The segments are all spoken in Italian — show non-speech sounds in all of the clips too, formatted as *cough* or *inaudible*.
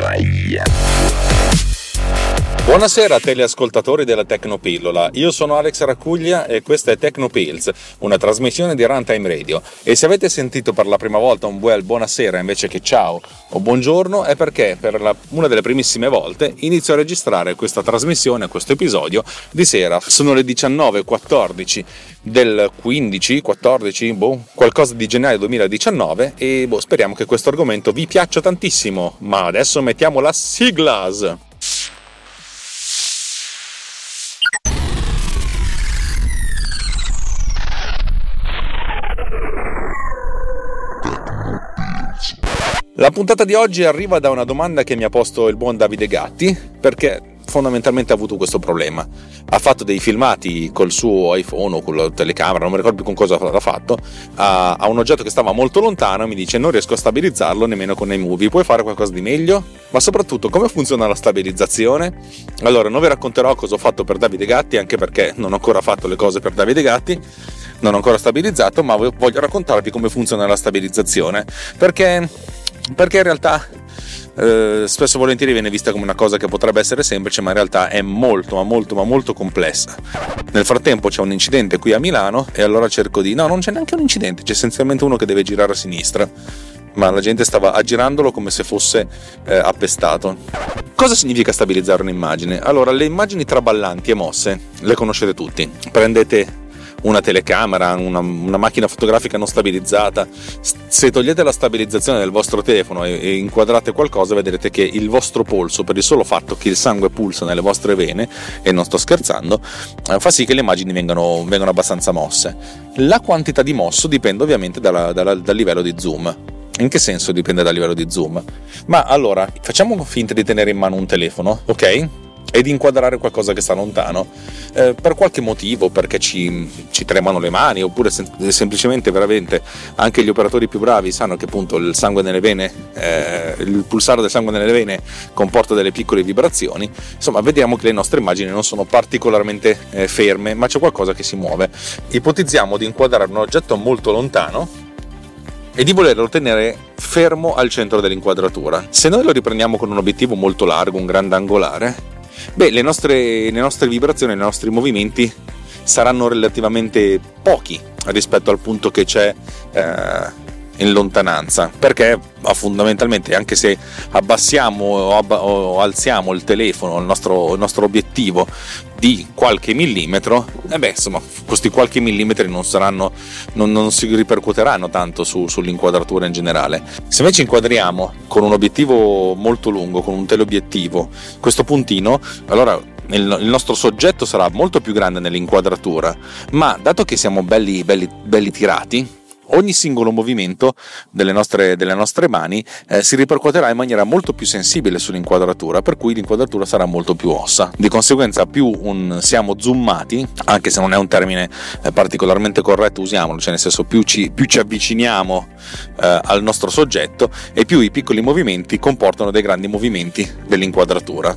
Yeah. Buonasera teleascoltatori della Tecnopillola, io sono Alex Raccuglia e questa è Tecnopills, una trasmissione di Runtime Radio. E se avete sentito per la prima volta un bel buonasera invece che ciao o buongiorno è perché per la, una delle primissime volte inizio a registrare questa trasmissione, questo episodio di sera, sono le 19.14 del 15, 14, boh, qualcosa di gennaio 2019 e boh, speriamo che questo argomento vi piaccia tantissimo, ma adesso mettiamo la siglas. La puntata di oggi arriva da una domanda che mi ha posto il buon Davide Gatti, perché fondamentalmente ha avuto questo problema. Ha fatto dei filmati col suo iPhone o con la telecamera, non mi ricordo più con cosa l'ha fatto, a, un oggetto che stava molto lontano e mi dice non riesco a stabilizzarlo nemmeno con iMovie, puoi fare qualcosa di meglio? Ma soprattutto come funziona la stabilizzazione? Allora non vi racconterò cosa ho fatto per Davide Gatti, anche perché non ho ancora fatto le cose per Davide Gatti, non ho ancora stabilizzato, ma voglio raccontarvi come funziona la stabilizzazione, perché perché in realtà eh, spesso e volentieri viene vista come una cosa che potrebbe essere semplice, ma in realtà è molto, ma molto, ma molto complessa. Nel frattempo c'è un incidente qui a Milano e allora cerco di... No, non c'è neanche un incidente, c'è essenzialmente uno che deve girare a sinistra. Ma la gente stava aggirandolo come se fosse eh, appestato. Cosa significa stabilizzare un'immagine? Allora, le immagini traballanti e mosse le conoscete tutti. Prendete una telecamera, una, una, macchina fotografica non stabilizzata. Se togliete la stabilizzazione del vostro telefono e, e, inquadrate qualcosa, vedrete che il vostro polso, per il solo fatto che il sangue pulsa nelle vostre vene, e non sto scherzando, eh, fa sì che le immagini vengano, vengano abbastanza mosse. La quantità di mosso dipende ovviamente dalla, dalla, dal livello di zoom. In che senso dipende dal livello di zoom? Ma allora, facciamo finta di tenere in mano un telefono, ok? E di inquadrare qualcosa che sta lontano eh, per qualche motivo perché ci, ci, tremano le mani oppure sem- semplicemente veramente anche gli operatori più bravi sanno che appunto il sangue nelle vene eh, il pulsare del sangue nelle vene comporta delle piccole vibrazioni insomma vediamo che le nostre immagini non sono particolarmente eh, ferme ma c'è qualcosa che si muove ipotizziamo di inquadrare un oggetto molto lontano e di volerlo tenere fermo al centro dell'inquadratura. Se noi lo riprendiamo con un obiettivo molto largo, un grandangolare, beh, le nostre, le nostre vibrazioni, i nostri movimenti saranno relativamente pochi rispetto al punto che c'è eh, in lontananza perché fondamentalmente anche se abbassiamo o, ab- o alziamo il telefono il nostro, il nostro, obiettivo di qualche millimetro e eh beh insomma questi qualche millimetri non saranno non, non si ripercuoteranno tanto su, sull'inquadratura in generale. Se invece inquadriamo con un obiettivo molto lungo con un teleobiettivo questo puntino allora il, nostro soggetto sarà molto più grande nell'inquadratura, ma dato che siamo belli, belli, belli tirati, ogni singolo movimento delle nostre, delle nostre mani eh, si ripercuoterà in maniera molto più sensibile sull'inquadratura, per cui l'inquadratura sarà molto più ossa. Di conseguenza, più un, siamo zoomati, anche se non è un termine eh, particolarmente corretto, usiamolo, cioè nel senso più ci, più ci avviciniamo eh, al nostro soggetto e più i piccoli movimenti comportano dei grandi movimenti dell'inquadratura.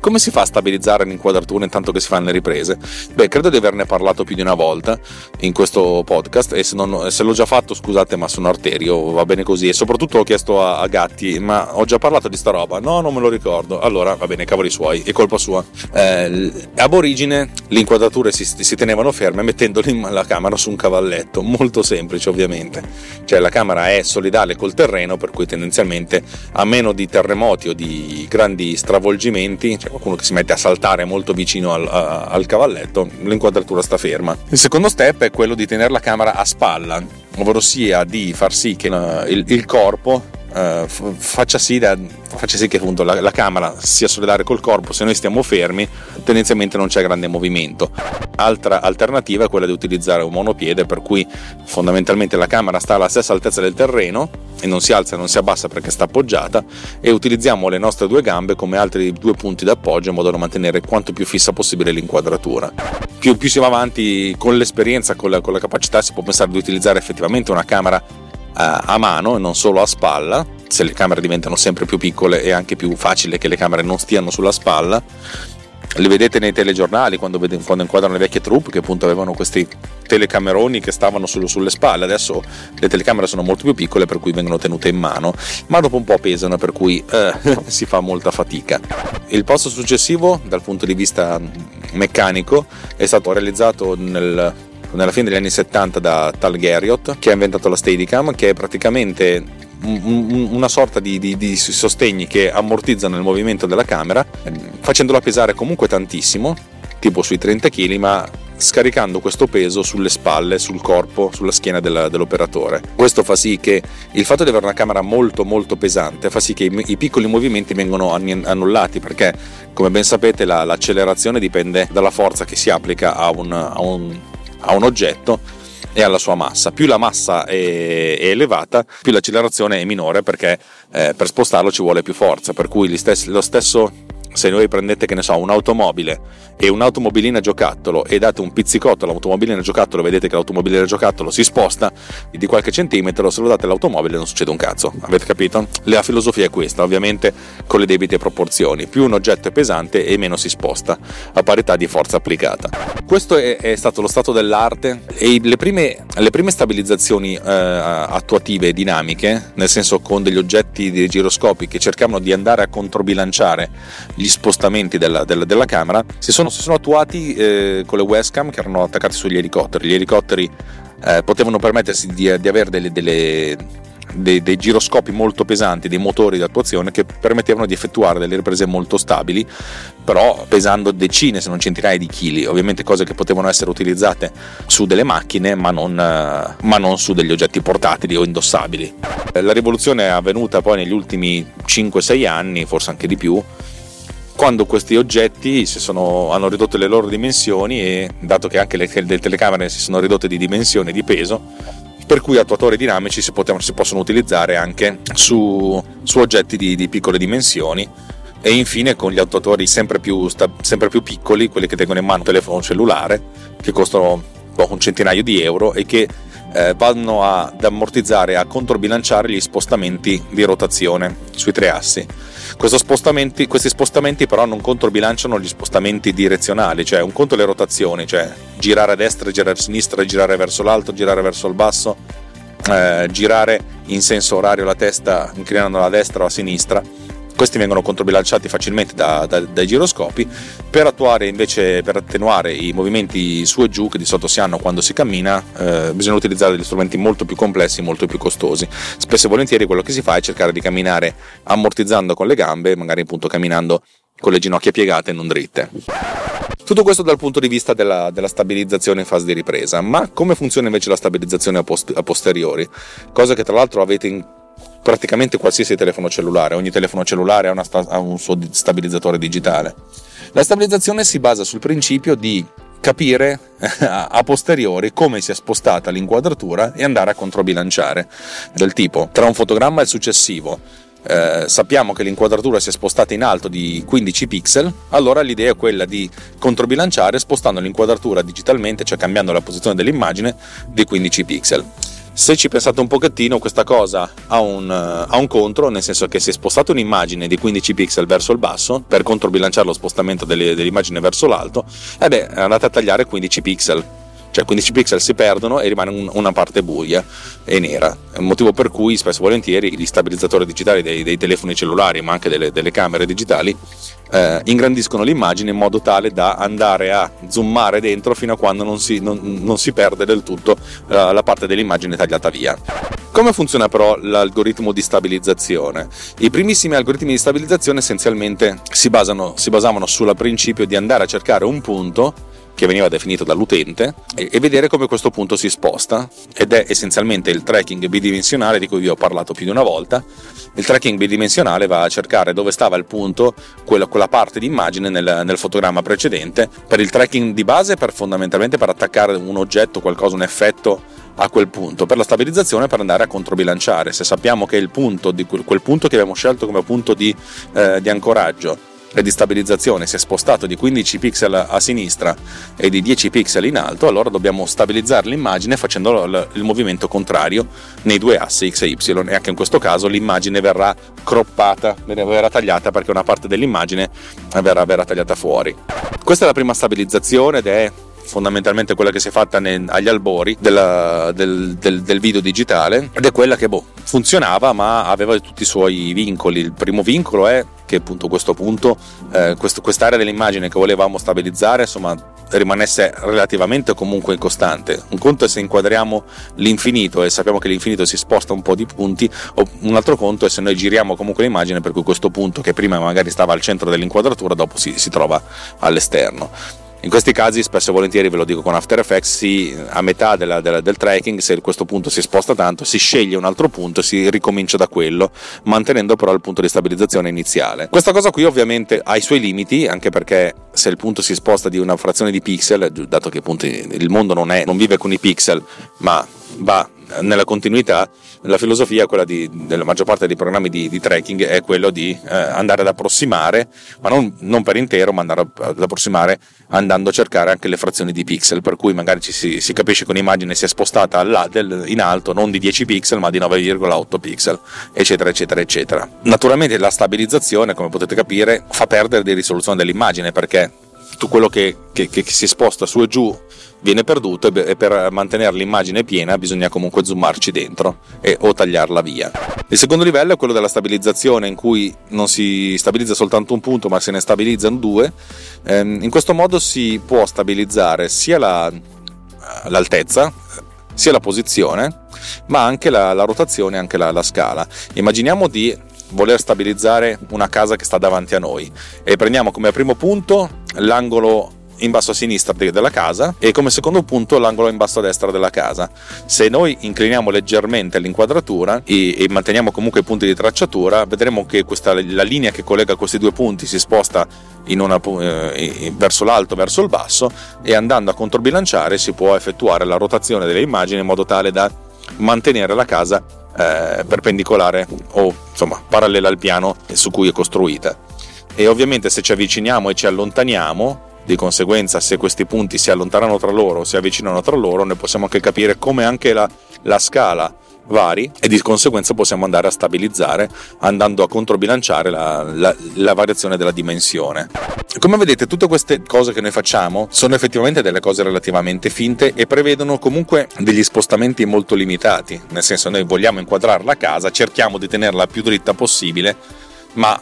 Come si fa a stabilizzare l'inquadratura intanto che si fanno le riprese? Beh, credo di averne parlato più di una volta in questo podcast e se, non, se l'ho già fatto, scusate, ma sono arterio, va bene così. E soprattutto l'ho chiesto a, a, Gatti, ma ho già parlato di sta roba? No, non me lo ricordo. Allora, va bene, cavoli suoi, è colpa sua. Eh, ab origine le inquadrature si, si tenevano ferme mettendo la camera su un cavalletto, molto semplice ovviamente. Cioè la camera è solidale col terreno, per cui tendenzialmente a meno di terremoti o di grandi stravolgimenti, c'è qualcuno che si mette a saltare molto vicino al, a, al cavalletto, l'inquadratura sta ferma. Il secondo step è quello di tenere la camera a spalla ovvero sia di far sì che uh, il, il corpo eh, faccia, sì da, faccia, sì che appunto la, la, camera sia solidale col corpo, se noi stiamo fermi tendenzialmente non c'è grande movimento. Altra alternativa è quella di utilizzare un monopiede per cui fondamentalmente la camera sta alla stessa altezza del terreno e non si alza e non si abbassa perché sta appoggiata e utilizziamo le nostre due gambe come altri due punti d'appoggio in modo da mantenere quanto più fissa possibile l'inquadratura. Più, più si va avanti con l'esperienza, con la, con la capacità, si può pensare di utilizzare effettivamente una camera a mano e non solo a spalla, se le camere diventano sempre più piccole è anche più facile che le camere non stiano sulla spalla. Le vedete nei telegiornali quando, quando inquadrano le vecchie troupe che appunto avevano questi telecameroni che stavano sul, sulle spalle. Adesso le telecamere sono molto più piccole per cui vengono tenute in mano, ma dopo un po' pesano per cui eh, *laughs* si fa molta fatica. Il passo successivo dal punto di vista meccanico è stato realizzato nel nella fine degli anni 70 da Tal Garriott che ha inventato la Steadicam che è praticamente una sorta di, di, di, sostegni che ammortizzano il movimento della camera facendola pesare comunque tantissimo tipo sui 30 kg ma scaricando questo peso sulle spalle, sul corpo, sulla schiena della, dell'operatore. Questo fa sì che il fatto di avere una camera molto molto pesante fa sì che i, i piccoli movimenti vengano annullati perché come ben sapete la, l'accelerazione dipende dalla forza che si applica a un, a un a un oggetto e alla sua massa. Più la massa è, è elevata, più l'accelerazione è minore perché eh, per spostarlo ci vuole più forza, per cui stessi, lo stesso se voi prendete che ne so un'automobile e un'automobilina giocattolo e date un pizzicotto all'automobilina giocattolo vedete che l'automobilina giocattolo si sposta di qualche centimetro se lo date all'automobile non succede un cazzo. Avete capito? la filosofia è questa ovviamente con le debite proporzioni. Più un oggetto è pesante e meno si sposta a parità di forza applicata. Questo è, è stato lo stato dell'arte e le prime, le prime stabilizzazioni eh, attuative e dinamiche nel senso con degli oggetti di giroscopi che cercavano di andare a controbilanciare gli spostamenti della, della, della camera si sono, si sono attuati eh, con le webcam che erano attaccate sugli elicotteri. Gli elicotteri eh, potevano permettersi di, di avere delle, delle, dei, dei, giroscopi molto pesanti, dei motori di attuazione che permettevano di effettuare delle riprese molto stabili, però pesando decine se non centinaia di chili, ovviamente cose che potevano essere utilizzate su delle macchine ma non, eh, ma non su degli oggetti portatili o indossabili. La rivoluzione è avvenuta poi negli ultimi 5-6 anni, forse anche di più, quando questi oggetti sono, hanno ridotto le loro dimensioni e dato che anche le, le telecamere si sono ridotte di dimensione e di peso, per cui attuatori dinamici si, potevano, si possono utilizzare anche su, su oggetti di, di, piccole dimensioni. E infine con gli attuatori sempre più, sempre più piccoli, quelli che tengono in mano un telefono cellulare, che costano boh, un centinaio di euro e che eh, vanno ad ammortizzare, a controbilanciare gli spostamenti di rotazione sui tre assi. Spostamenti, questi spostamenti però non controbilanciano gli spostamenti direzionali, cioè un conto le rotazioni, cioè girare a destra, girare a sinistra, girare verso l'alto, girare verso il basso, eh, girare in senso orario la testa inclinandola a destra o a sinistra questi vengono controbilanciati facilmente da, da, dai giroscopi. Per attuare invece per attenuare i movimenti su e giù che di solito si hanno quando si cammina eh, bisogna utilizzare degli strumenti molto più complessi molto più costosi. Spesso e volentieri quello che si fa è cercare di camminare ammortizzando con le gambe magari appunto camminando con le ginocchia piegate e non dritte. Tutto questo dal punto di vista della, della, stabilizzazione in fase di ripresa, ma come funziona invece la stabilizzazione a, post, a posteriori? Cosa che tra l'altro avete in praticamente qualsiasi telefono cellulare, ogni telefono cellulare ha, sta- ha un suo stabilizzatore digitale. La stabilizzazione si basa sul principio di capire *laughs* a posteriori come si è spostata l'inquadratura e andare a controbilanciare del tipo tra un fotogramma e il successivo eh, sappiamo che l'inquadratura si è spostata in alto di 15 pixel allora l'idea è quella di controbilanciare spostando l'inquadratura digitalmente cioè cambiando la posizione dell'immagine di 15 pixel se ci pensate un pochettino, questa cosa ha un, ha un, contro, nel senso che se spostate un'immagine di 15 pixel verso il basso per controbilanciare lo spostamento delle, dell'immagine verso l'alto, eh beh, andate a tagliare 15 pixel. Cioè 15 pixel si perdono e rimane un, una parte buia e nera. Motivo per cui spesso e volentieri gli stabilizzatori digitali dei, dei telefoni cellulari, ma anche delle, delle camere digitali, eh, ingrandiscono l'immagine in modo tale da andare a zoomare dentro fino a quando non si, non, non si perde del tutto la, la parte dell'immagine tagliata via. Come funziona però l'algoritmo di stabilizzazione? I primissimi algoritmi di stabilizzazione essenzialmente si, basano, si basavano sul principio di andare a cercare un punto che veniva definito dall'utente e, e, vedere come questo punto si sposta ed è essenzialmente il tracking bidimensionale di cui vi ho parlato più di una volta. Il tracking bidimensionale va a cercare dove stava il punto, quella, quella parte di immagine nel, nel, fotogramma precedente. Per il tracking di base, per fondamentalmente per attaccare un oggetto, qualcosa, un effetto a quel punto, per la stabilizzazione per andare a controbilanciare. Se sappiamo che il punto, di quel, punto che abbiamo scelto come punto di, eh, di ancoraggio e di stabilizzazione si è spostato di 15 pixel a sinistra e di 10 pixel in alto, allora dobbiamo stabilizzare l'immagine facendo il movimento contrario nei due assi x e y e anche in questo caso l'immagine verrà croppata, verrà tagliata perché una parte dell'immagine verrà, verrà tagliata fuori. Questa è la prima stabilizzazione ed è fondamentalmente quella che si è fatta ne, agli albori della, del, del, del, video digitale ed è quella che boh, funzionava ma aveva tutti i suoi vincoli. Il primo vincolo è che appunto questo punto, eh, questo, quest'area dell'immagine che volevamo stabilizzare, insomma, rimanesse relativamente comunque costante. Un conto è se inquadriamo l'infinito e sappiamo che l'infinito si sposta un po' di punti, o un altro conto è se noi giriamo comunque l'immagine per cui questo punto che prima magari stava al centro dell'inquadratura dopo si, si trova all'esterno. In questi casi spesso e volentieri, ve lo dico con After Effects, si, a metà della, della, del tracking, se questo punto si sposta tanto, si sceglie un altro punto e si ricomincia da quello, mantenendo però il punto di stabilizzazione iniziale. Questa cosa qui ovviamente ha i suoi limiti, anche perché se il punto si sposta di una frazione di pixel, dato che appunto il mondo non, è, non vive con i pixel, ma va nella continuità, la filosofia, quella di, della maggior parte dei programmi di, di tracking, è quello di eh, andare ad approssimare, ma non, non, per intero, ma andare ad approssimare andando a cercare anche le frazioni di pixel, per cui magari ci si, si capisce che un'immagine si è spostata là, del, in alto non di 10 pixel, ma di 9,8 pixel, eccetera, eccetera, eccetera. Naturalmente la stabilizzazione, come potete capire, fa perdere di risoluzione dell'immagine perché tutto quello che, che, che si sposta su e giù viene perduto e per mantenere l'immagine piena bisogna comunque zoomarci dentro e, o tagliarla via. Il secondo livello è quello della stabilizzazione in cui non si stabilizza soltanto un punto ma se ne stabilizzano due. Ehm, in questo modo si può stabilizzare sia la, l'altezza sia la posizione ma anche la, la rotazione e anche la, la scala. Immaginiamo di voler stabilizzare una casa che sta davanti a noi e prendiamo come primo punto l'angolo in basso a sinistra della casa e come secondo punto l'angolo in basso a destra della casa. Se noi incliniamo leggermente l'inquadratura e, e manteniamo comunque i punti di tracciatura, vedremo che questa, la linea che collega questi due punti si sposta una, eh, verso l'alto, verso il basso e andando a controbilanciare si può effettuare la rotazione delle immagini in modo tale da mantenere la casa eh, perpendicolare o insomma parallela al piano su cui è costruita. E ovviamente se ci avviciniamo e ci allontaniamo, di conseguenza, se questi punti si allontanano tra loro si avvicinano tra loro, noi possiamo anche capire come anche la, la scala vari e di conseguenza possiamo andare a stabilizzare andando a controbilanciare la, la, la, variazione della dimensione. Come vedete tutte queste cose che noi facciamo sono effettivamente delle cose relativamente finte e prevedono comunque degli spostamenti molto limitati, nel senso noi vogliamo inquadrare la casa, cerchiamo di tenerla più dritta possibile, ma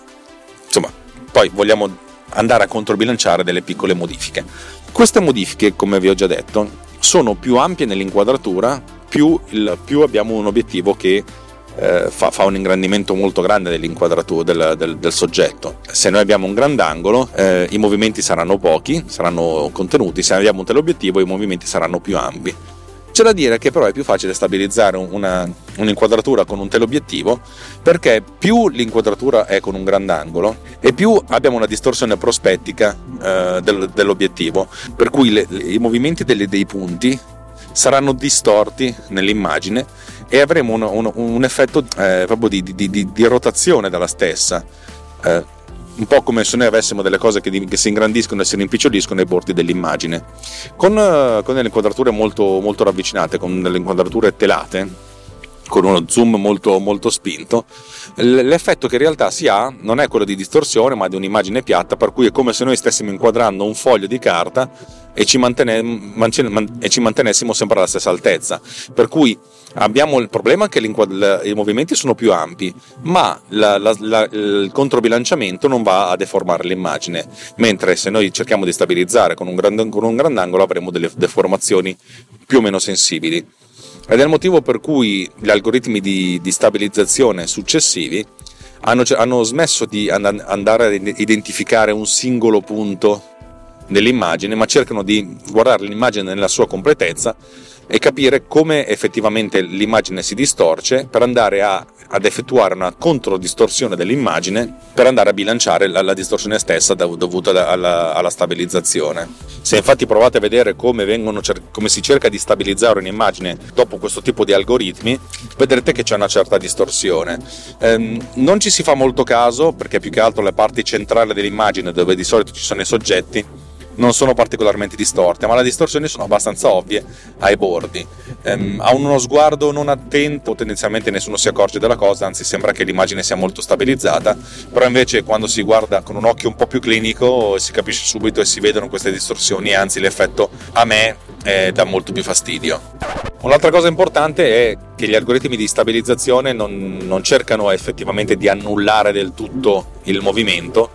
insomma poi vogliamo andare a controbilanciare delle piccole modifiche. Queste modifiche, come vi ho già detto, sono più ampie nell'inquadratura, più, il, più abbiamo un obiettivo che eh, fa, fa, un ingrandimento molto grande dell'inquadratura del, del, del, soggetto. Se noi abbiamo un grandangolo, eh, i movimenti saranno pochi, saranno contenuti, se abbiamo un teleobiettivo, i movimenti saranno più ampi. C'è da dire che però è più facile stabilizzare una, un'inquadratura con un teleobiettivo perché più l'inquadratura è con un grandangolo e più abbiamo una distorsione prospettica eh, del, dell'obiettivo, per cui le, i movimenti delle, dei punti saranno distorti nell'immagine e avremo un, un, un effetto eh, proprio di, di, di, di, rotazione della stessa. Eh, un po' come se noi avessimo delle cose che, che si ingrandiscono e si rimpiccioliscono ai bordi dell'immagine. Con, uh, con delle inquadrature molto, molto ravvicinate, con delle inquadrature telate, con uno zoom molto, molto spinto, l'effetto che in realtà si ha non è quello di distorsione ma di un'immagine piatta per cui è come se noi stessimo inquadrando un foglio di carta e ci, mantene, e ci mantenessimo sempre alla stessa altezza. Per cui abbiamo il problema che i movimenti sono più ampi ma la, la, la, il controbilanciamento non va a deformare l'immagine. Mentre se noi cerchiamo di stabilizzare con un, grand, con un grandangolo avremo delle deformazioni più o meno sensibili. Ed è il motivo per cui gli algoritmi di, di stabilizzazione successivi hanno, hanno, smesso di andare a identificare un singolo punto dell'immagine, ma cercano di guardare l'immagine nella sua completezza e capire come effettivamente l'immagine si distorce per andare a, ad effettuare una controdistorsione dell'immagine per andare a bilanciare la, la distorsione stessa dovuta alla, alla, stabilizzazione. Se infatti provate a vedere come, vengono, come si cerca di stabilizzare un'immagine dopo questo tipo di algoritmi, vedrete che c'è una certa distorsione. Ehm, non ci si fa molto caso perché più che altro le parti centrali dell'immagine dove di solito ci sono i soggetti non sono particolarmente distorte, ma le distorsioni sono abbastanza ovvie ai bordi. Ehm, a uno sguardo non attento, tendenzialmente nessuno si accorge della cosa, anzi sembra che l'immagine sia molto stabilizzata, però invece quando si guarda con un occhio un po' più clinico si capisce subito e si vedono queste distorsioni, anzi l'effetto a me eh, dà molto più fastidio. Un'altra cosa importante è che gli algoritmi di stabilizzazione non, non cercano effettivamente di annullare del tutto il movimento,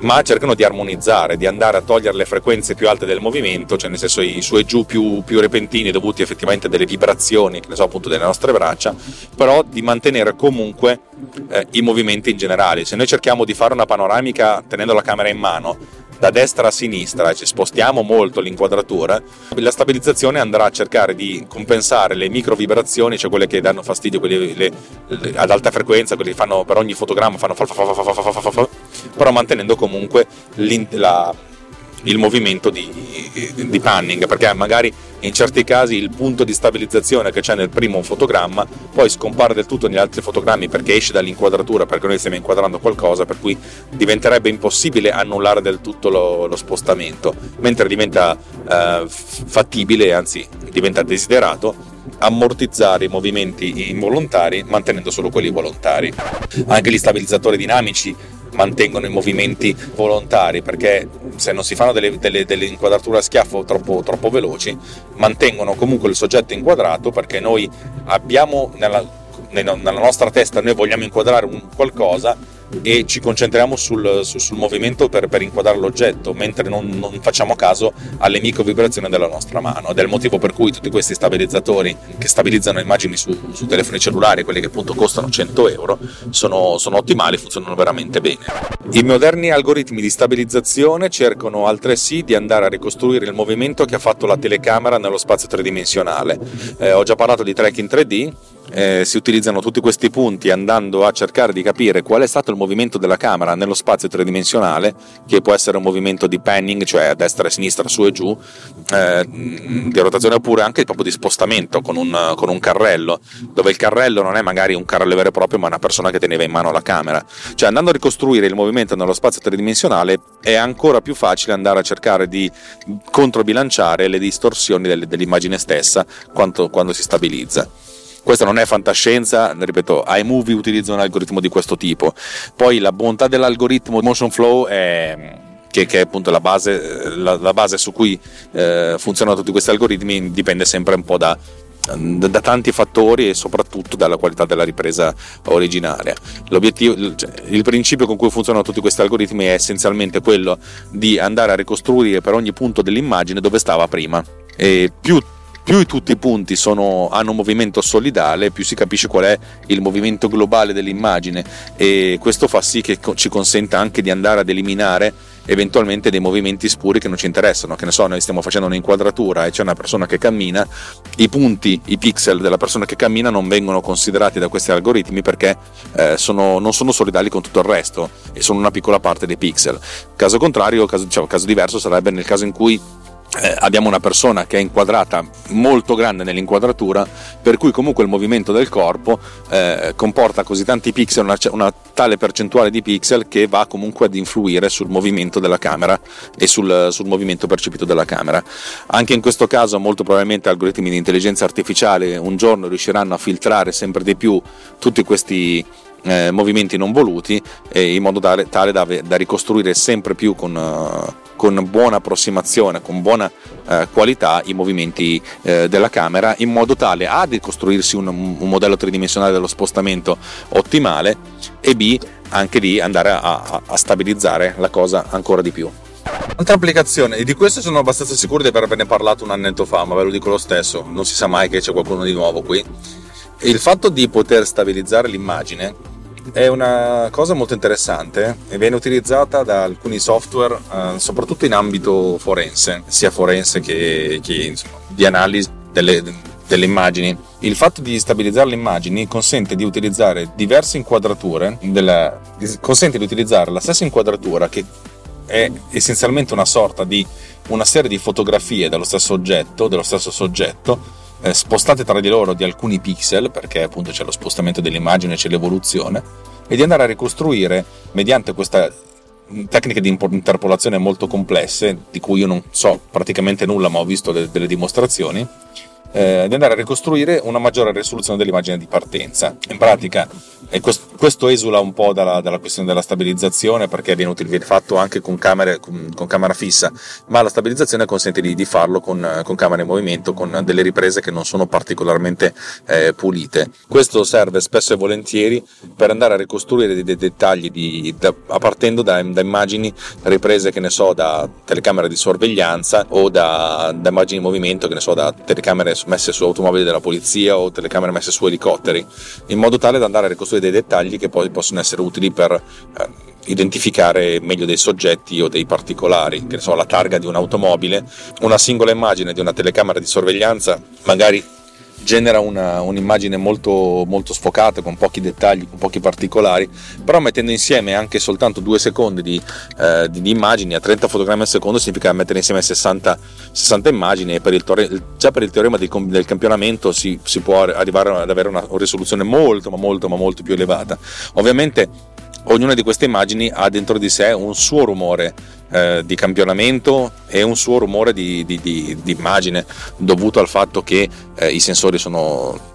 ma cercano di armonizzare, di andare a togliere le frequenze più alte del movimento, cioè nel senso i su e giù più, più repentini dovuti effettivamente a delle vibrazioni, che ne so appunto delle nostre braccia, però di mantenere comunque eh, i movimenti in generale. Se noi cerchiamo di fare una panoramica tenendo la camera in mano, da destra a sinistra e ci spostiamo molto l'inquadratura, la stabilizzazione andrà a cercare di compensare le micro vibrazioni, cioè quelle che danno fastidio, quelle le, le, ad alta frequenza, quelle che fanno per ogni fotogramma, fanno fa, fa, fa, fa, però mantenendo comunque la, il movimento di, di, panning, perché magari in certi casi il punto di stabilizzazione che c'è nel primo fotogramma poi scompare del tutto negli altri fotogrammi perché esce dall'inquadratura, perché noi stiamo inquadrando qualcosa, per cui diventerebbe impossibile annullare del tutto lo, lo spostamento, mentre diventa eh, fattibile, anzi diventa desiderato ammortizzare i movimenti involontari mantenendo solo quelli volontari. Anche gli stabilizzatori dinamici mantengono i movimenti volontari perché se non si fanno delle, delle, delle inquadrature a schiaffo troppo, troppo veloci mantengono comunque il soggetto inquadrato perché noi abbiamo nella, nella nostra testa noi vogliamo inquadrare un qualcosa e ci concentriamo sul, sul, sul movimento per, per, inquadrare l'oggetto, mentre non, non, facciamo caso alle micro vibrazioni della nostra mano. Ed è il motivo per cui tutti questi stabilizzatori che stabilizzano immagini su, su telefoni cellulari, quelli che appunto costano 100 euro, sono, sono ottimali, funzionano veramente bene. I moderni algoritmi di stabilizzazione cercano altresì di andare a ricostruire il movimento che ha fatto la telecamera nello spazio tridimensionale. Eh, ho già parlato di tracking 3D, eh, si utilizzano tutti questi punti andando a cercare di capire qual è stato il movimento della camera nello spazio tridimensionale, che può essere un movimento di panning, cioè a destra e a sinistra, su e giù, eh, di rotazione oppure anche proprio di spostamento con un, con un, carrello, dove il carrello non è magari un carrello vero e proprio, ma una persona che teneva in mano la camera. Cioè andando a ricostruire il movimento nello spazio tridimensionale è ancora più facile andare a cercare di controbilanciare le distorsioni dell'immagine stessa quando, quando si stabilizza. Questa non è fantascienza, ripeto, iMovie utilizza un algoritmo di questo tipo. Poi la bontà dell'algoritmo Motion Flow è che, che, è appunto la base, la, la base su cui eh, funzionano tutti questi algoritmi, dipende sempre un po' da, da, tanti fattori e soprattutto dalla qualità della ripresa originaria. Cioè, il principio con cui funzionano tutti questi algoritmi è essenzialmente quello di andare a ricostruire per ogni punto dell'immagine dove stava prima. E più più tutti i punti sono, hanno un movimento solidale, più si capisce qual è il movimento globale dell'immagine e questo fa sì che ci consenta anche di andare ad eliminare eventualmente dei movimenti spuri che non ci interessano, che ne so, noi stiamo facendo un'inquadratura e c'è una persona che cammina, i punti, i pixel della persona che cammina non vengono considerati da questi algoritmi perché eh, sono, non sono solidali con tutto il resto e sono una piccola parte dei pixel. Caso contrario, caso, diciamo, caso diverso sarebbe nel caso in cui eh, abbiamo una persona che è inquadrata molto grande nell'inquadratura, per cui comunque il movimento del corpo eh, comporta così tanti pixel, una, una, tale percentuale di pixel che va comunque ad influire sul movimento della camera e sul, sul movimento percepito dalla camera. Anche in questo caso molto probabilmente algoritmi di intelligenza artificiale un giorno riusciranno a filtrare sempre di più tutti questi eh, movimenti non voluti eh, in modo tale, tale da, da, ricostruire sempre più con, uh, con buona approssimazione, con buona uh, qualità i movimenti uh, della camera in modo tale a ricostruirsi un, un, modello tridimensionale dello spostamento ottimale e b anche di andare a, a, a stabilizzare la cosa ancora di più. Altra applicazione, e di questo sono abbastanza sicuro di averne parlato un annetto fa, ma ve lo dico lo stesso, non si sa mai che c'è qualcuno di nuovo qui. Il fatto di poter stabilizzare l'immagine è una cosa molto interessante e viene utilizzata da alcuni software, eh, soprattutto in ambito forense, sia forense che, che insomma, di analisi delle, delle immagini. Il fatto di stabilizzare le immagini consente di utilizzare diverse inquadrature, della, consente di utilizzare la stessa inquadratura che è essenzialmente una sorta di una serie di fotografie dello stesso oggetto, dello stesso soggetto, eh, spostate tra di loro di alcuni pixel, perché appunto c'è lo spostamento dell'immagine, c'è l'evoluzione, e di andare a ricostruire mediante questa tecniche di interpolazione molto complesse, di cui io non so praticamente nulla, ma ho visto le, delle dimostrazioni, eh, di andare a ricostruire una maggiore risoluzione dell'immagine di partenza. In pratica, questo, questo esula un po' dalla, dalla, questione della stabilizzazione perché viene, viene fatto anche con, camere, con, con, camera fissa, ma la stabilizzazione consente di, di farlo con, con, camera in movimento, con delle riprese che non sono particolarmente eh, pulite. Questo serve spesso e volentieri per andare a ricostruire dei, dei dettagli di, da, partendo da, da, immagini riprese, che ne so, da telecamere di sorveglianza o da, da immagini in movimento, che ne so, da telecamere messe su automobili della polizia o telecamere messe su elicotteri, in modo tale da andare a ricostruire dei dettagli che poi possono essere utili per eh, identificare meglio dei soggetti o dei particolari, che ne so, la targa di un'automobile, una singola immagine di una telecamera di sorveglianza, magari genera una, un'immagine molto, molto sfocata, con pochi dettagli, con pochi particolari, però mettendo insieme anche soltanto due secondi di, eh, di, di immagini a 30 fotogrammi al secondo significa mettere insieme 60, 60 immagini e per il, già per il teorema del, del campionamento si, si, può arrivare ad avere una risoluzione molto ma molto ma molto più elevata. Ovviamente ognuna di queste immagini ha dentro di sé un suo rumore eh, di campionamento e un suo rumore di, di, di, di immagine dovuto al fatto che eh, i sensori sono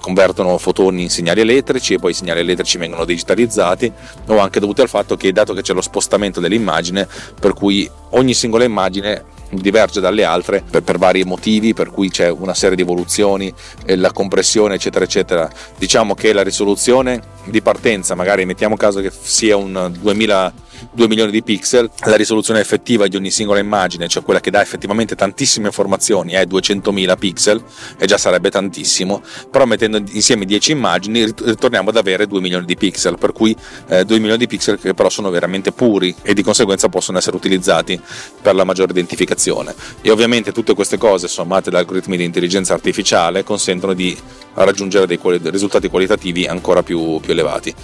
convertono fotoni in segnali elettrici e poi i segnali elettrici vengono digitalizzati o anche dovuti al fatto che dato che c'è lo spostamento dell'immagine per cui ogni singola immagine diverge dalle altre per, per, vari motivi, per cui c'è una serie di evoluzioni, la compressione, eccetera, eccetera. Diciamo che la risoluzione di partenza, magari mettiamo caso che sia un 2000 2 milioni di pixel, la risoluzione effettiva di ogni singola immagine, cioè quella che dà effettivamente tantissime informazioni, è 200.000 pixel e già sarebbe tantissimo, però mettendo insieme 10 immagini ritorniamo ad avere 2 milioni di pixel, per cui eh, 2 milioni di pixel che però sono veramente puri e di conseguenza possono essere utilizzati per la maggiore identificazione. E ovviamente tutte queste cose sommate ad algoritmi di intelligenza artificiale consentono di raggiungere dei risultati qualitativi ancora più, più elevati.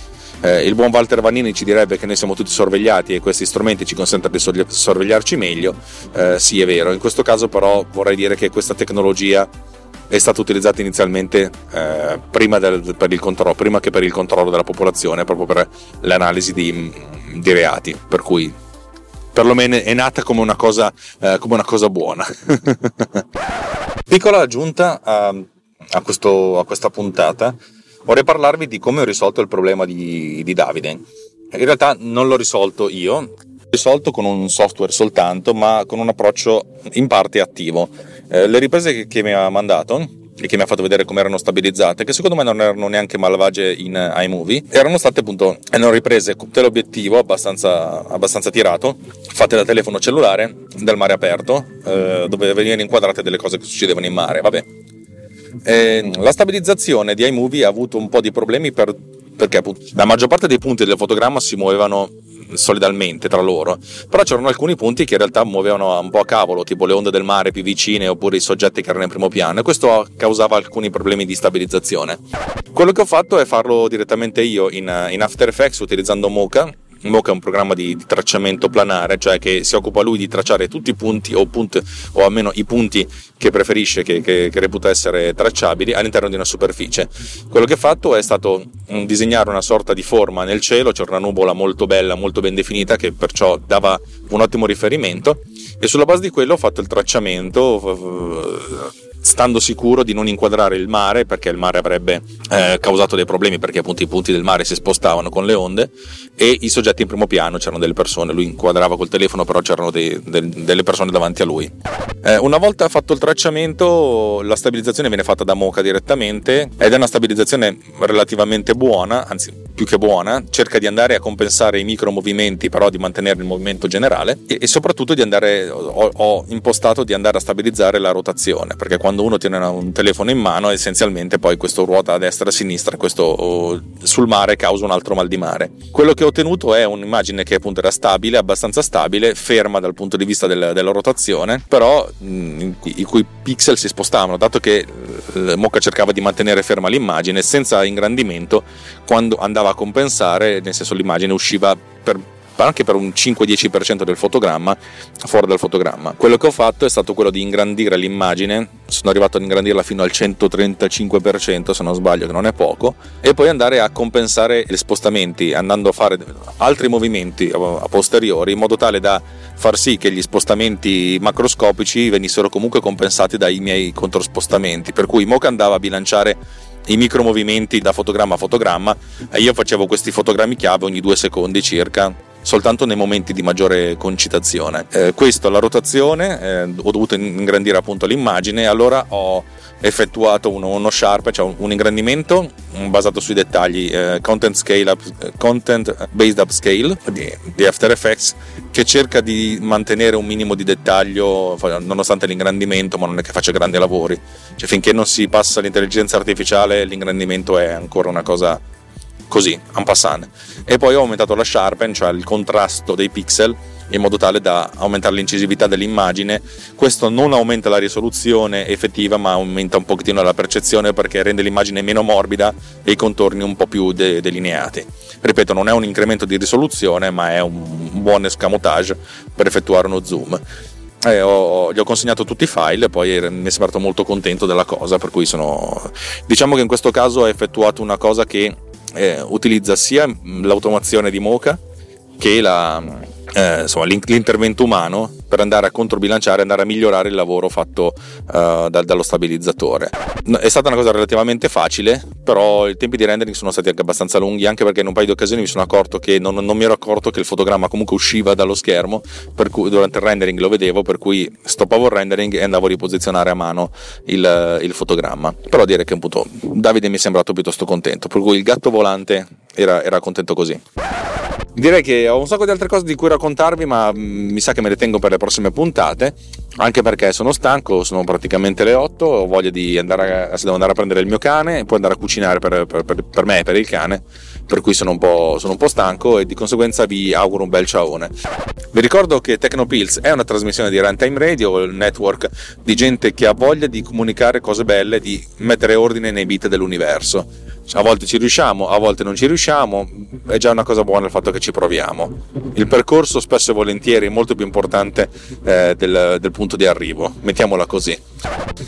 Eh, il buon Walter Vanini ci direbbe che noi siamo tutti sorvegliati e questi strumenti ci consentono di sorvegliarci meglio. Eh, sì, è vero. In questo caso, però, vorrei dire che questa tecnologia è stata utilizzata inizialmente eh, prima, del, prima, che per il controllo della popolazione, proprio per l'analisi di, di reati. Per cui perlomeno è nata come una cosa, eh, come una cosa buona. *laughs* Piccola aggiunta a, a, questo, a questa puntata vorrei parlarvi di come ho risolto il problema di, di Davide. In realtà non l'ho risolto io, l'ho risolto con un software soltanto, ma con un approccio in parte attivo. Eh, le riprese che, che mi ha mandato e che mi ha fatto vedere come erano stabilizzate, che secondo me non erano neanche malvagie in iMovie, erano state appunto erano riprese con teleobiettivo abbastanza, abbastanza tirato, fatte da telefono cellulare, dal mare aperto, eh, dove venivano inquadrate delle cose che succedevano in mare. Vabbè, eh, la stabilizzazione di iMovie ha avuto un po' di problemi per, perché la maggior parte dei punti del fotogramma si muovevano solidalmente tra loro, però c'erano alcuni punti che in realtà muovevano un po' a cavolo, tipo le onde del mare più vicine oppure i soggetti che erano in primo piano e questo causava alcuni problemi di stabilizzazione. Quello che ho fatto è farlo direttamente io in, in After Effects utilizzando Mocha Mocha è un programma di, di, tracciamento planare, cioè che si occupa lui di tracciare tutti i punti o, punti, o almeno i punti che preferisce, che, che, che, reputa essere tracciabili all'interno di una superficie. Quello che ha fatto è stato mm, disegnare una sorta di forma nel cielo, c'era una nuvola molto bella, molto ben definita, che perciò dava un ottimo riferimento e sulla base di quello ho fatto il tracciamento stando sicuro di non inquadrare il mare perché il mare avrebbe eh, causato dei problemi perché appunto i punti del mare si spostavano con le onde e i soggetti in primo piano c'erano delle persone, lui inquadrava col telefono però c'erano dei, de, delle persone davanti a lui. Eh, una volta fatto il tracciamento la stabilizzazione viene fatta da Mocha direttamente ed è una stabilizzazione relativamente buona, anzi più che buona, cerca di andare a compensare i micro movimenti, però di mantenere il movimento generale e, e soprattutto di andare, ho, ho, impostato di andare a stabilizzare la rotazione, perché quando uno tiene un telefono in mano essenzialmente poi questo ruota a destra e a sinistra, questo oh, sul mare causa un altro mal di mare. Quello che ho ottenuto è un'immagine che appunto era stabile, abbastanza stabile, ferma dal punto di vista del, della rotazione, però i cui pixel si spostavano, dato che Mocha cercava di mantenere ferma l'immagine senza ingrandimento, quando andava a compensare, nel senso l'immagine usciva per anche per un 5-10% del fotogramma fuori dal fotogramma. Quello che ho fatto è stato quello di ingrandire l'immagine, sono arrivato ad ingrandirla fino al 135% se non sbaglio, che non è poco, e poi andare a compensare gli spostamenti andando a fare altri movimenti a posteriori in modo tale da far sì che gli spostamenti macroscopici venissero comunque compensati dai miei controspostamenti, per cui Mocha andava a bilanciare i micromovimenti da fotogramma a fotogramma e io facevo questi fotogrammi chiave ogni due secondi circa soltanto nei momenti di maggiore concitazione. Eh, questo, la rotazione, eh, ho dovuto ingrandire appunto l'immagine, allora ho effettuato uno, uno sharp, cioè un, un, ingrandimento basato sui dettagli eh, content, scale up, content based upscale di, di After Effects che cerca di mantenere un minimo di dettaglio nonostante l'ingrandimento, ma non è che faccia grandi lavori. Cioè, finché non si passa all'intelligenza artificiale, l'ingrandimento è ancora una cosa così, en passant. E poi ho aumentato la sharpen, cioè il contrasto dei pixel, in modo tale da aumentare l'incisività dell'immagine. Questo non aumenta la risoluzione effettiva, ma aumenta un pochettino la percezione perché rende l'immagine meno morbida e i contorni un po' più de- delineati. Ripeto, non è un incremento di risoluzione, ma è un buon escamotage per effettuare uno zoom. Eh, ho, gli ho consegnato tutti i file e poi mi è sembrato molto contento della cosa, per cui sono... Diciamo che in questo caso ho effettuato una cosa che eh, utilizza sia l'automazione di Mocha che la, eh, insomma, l'intervento umano per andare a controbilanciare, andare a migliorare il lavoro fatto uh, da, dallo stabilizzatore. È stata una cosa relativamente facile, però i tempi di rendering sono stati anche abbastanza lunghi, anche perché in un paio di occasioni mi sono accorto che non, non mi ero accorto che il fotogramma comunque usciva dallo schermo, per cui durante il rendering lo vedevo, per cui stoppavo il rendering e andavo a riposizionare a mano il, il fotogramma. Però direi che appunto Davide mi è sembrato piuttosto contento, per cui il gatto volante era, era contento così. Direi che ho un sacco di altre cose di cui raccontarvi, ma mm, mi sa che me le tengo per le prossime puntate, anche perché sono stanco, sono praticamente le 8, ho voglia di andare a, devo andare a prendere il mio cane e poi andare a cucinare per, per, per, per me e per il cane, per cui sono un, sono un, po', stanco e di conseguenza vi auguro un bel ciaone. Vi ricordo che Tecnopills è una trasmissione di Runtime Radio, il network di gente che ha voglia di comunicare cose belle, di mettere ordine nei beat dell'universo a volte ci riusciamo, a volte non ci riusciamo, è già una cosa buona il fatto che ci proviamo. Il percorso spesso e volentieri è molto più importante eh, del, del, punto di arrivo, mettiamola così.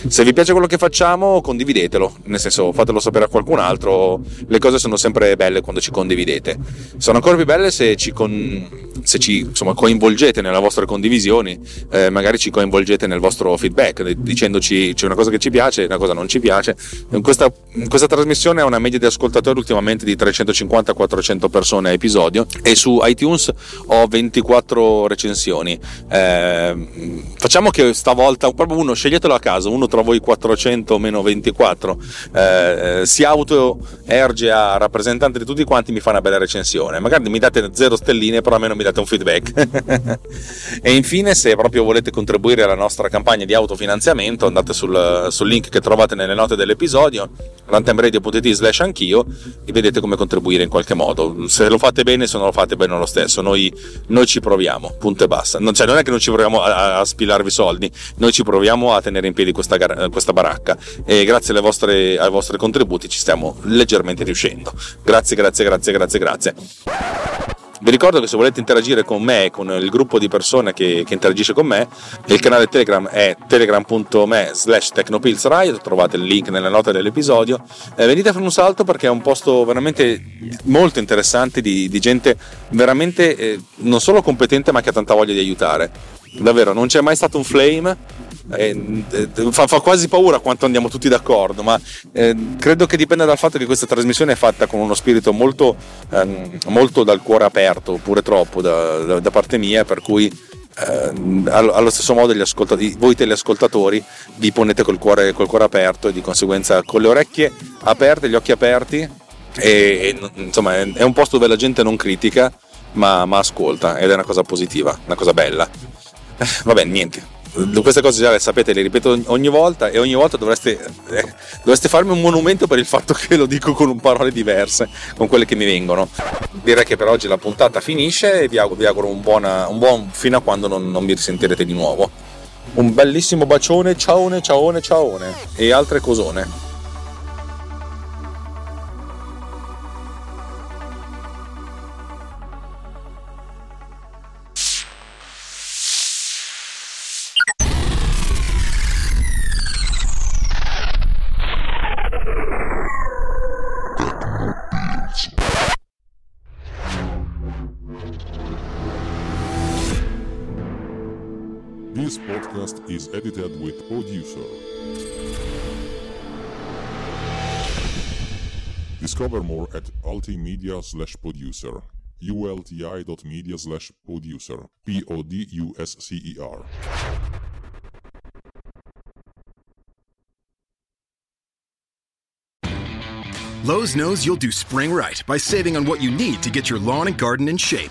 Se vi piace quello che facciamo, condividetelo, nel senso fatelo sapere a qualcun altro, le cose sono sempre belle quando ci condividete. Sono ancora più belle se ci, con, se ci insomma, coinvolgete nelle vostre condivisioni, eh, magari ci coinvolgete nel vostro feedback, dicendoci c'è una cosa che ci piace, una cosa non ci piace. Questa, questa trasmissione è una media di ascoltatori ultimamente di 350-400 persone a episodio e su iTunes ho 24 recensioni. Eh, facciamo che stavolta, proprio uno, sceglietelo a caso, uno tra voi 400 meno 24, eh, si auto erge a rappresentante di tutti quanti, mi fa una bella recensione. Magari mi date 0 stelline, però almeno mi date un feedback. *laughs* e infine, se proprio volete contribuire alla nostra campagna di autofinanziamento, andate sul, sul link che trovate nelle note dell'episodio, rantemradio.it slash anch'io e vedete come contribuire in qualche modo. Se lo fate bene, se non lo fate bene lo stesso, noi, noi ci proviamo, punto e basta. Non, cioè, non è che non ci proviamo a, a, spilarvi soldi, noi ci proviamo a tenere in piedi questa, questa baracca e grazie vostre, ai vostri contributi ci stiamo leggermente riuscendo. Grazie, grazie, grazie, grazie, grazie. Vi ricordo che se volete interagire con me e con il gruppo di persone che, che, interagisce con me, il canale Telegram è telegram.me slash technopillsriot, trovate il link nelle note dell'episodio. Eh, venite a fare un salto perché è un posto veramente molto interessante di, di gente veramente eh, non solo competente ma che ha tanta voglia di aiutare. Davvero, non c'è mai stato un flame eh, eh, fa, fa, quasi paura quanto andiamo tutti d'accordo, ma eh, credo che dipenda dal fatto che questa trasmissione è fatta con uno spirito molto, ehm, molto dal cuore aperto, oppure troppo da, da, da parte mia, per cui eh, allo stesso modo voi teleascoltatori vi ponete col cuore, col cuore aperto e di conseguenza con le orecchie aperte, gli occhi aperti e, e insomma è, un posto dove la gente non critica ma, ma ascolta ed è una cosa positiva, una cosa bella. *laughs* Vabbè, niente, queste cose già le sapete, le ripeto ogni volta e ogni volta dovreste, eh, dovreste, farmi un monumento per il fatto che lo dico con parole diverse, con quelle che mi vengono. Direi che per oggi la puntata finisce e vi auguro, vi auguro un, buona, un, buon fino a quando non, non mi risentirete di nuovo. Un bellissimo bacione, ciaone, ciaone, ciaone e altre cosone. At slash producer. ulti.media slash producer. P-O-D-U-S-C-E-R. Lowe's knows you'll do spring right by saving on what you need to get your lawn and garden in shape.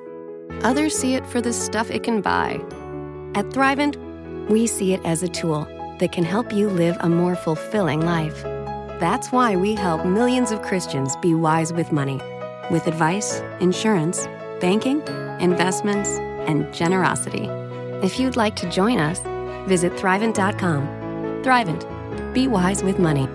Others see it for the stuff it can buy. At Thrivent, we see it as a tool that can help you live a more fulfilling life. That's why we help millions of Christians be wise with money, with advice, insurance, banking, investments, and generosity. If you'd like to join us, visit Thrivent.com. Thrivent, be wise with money.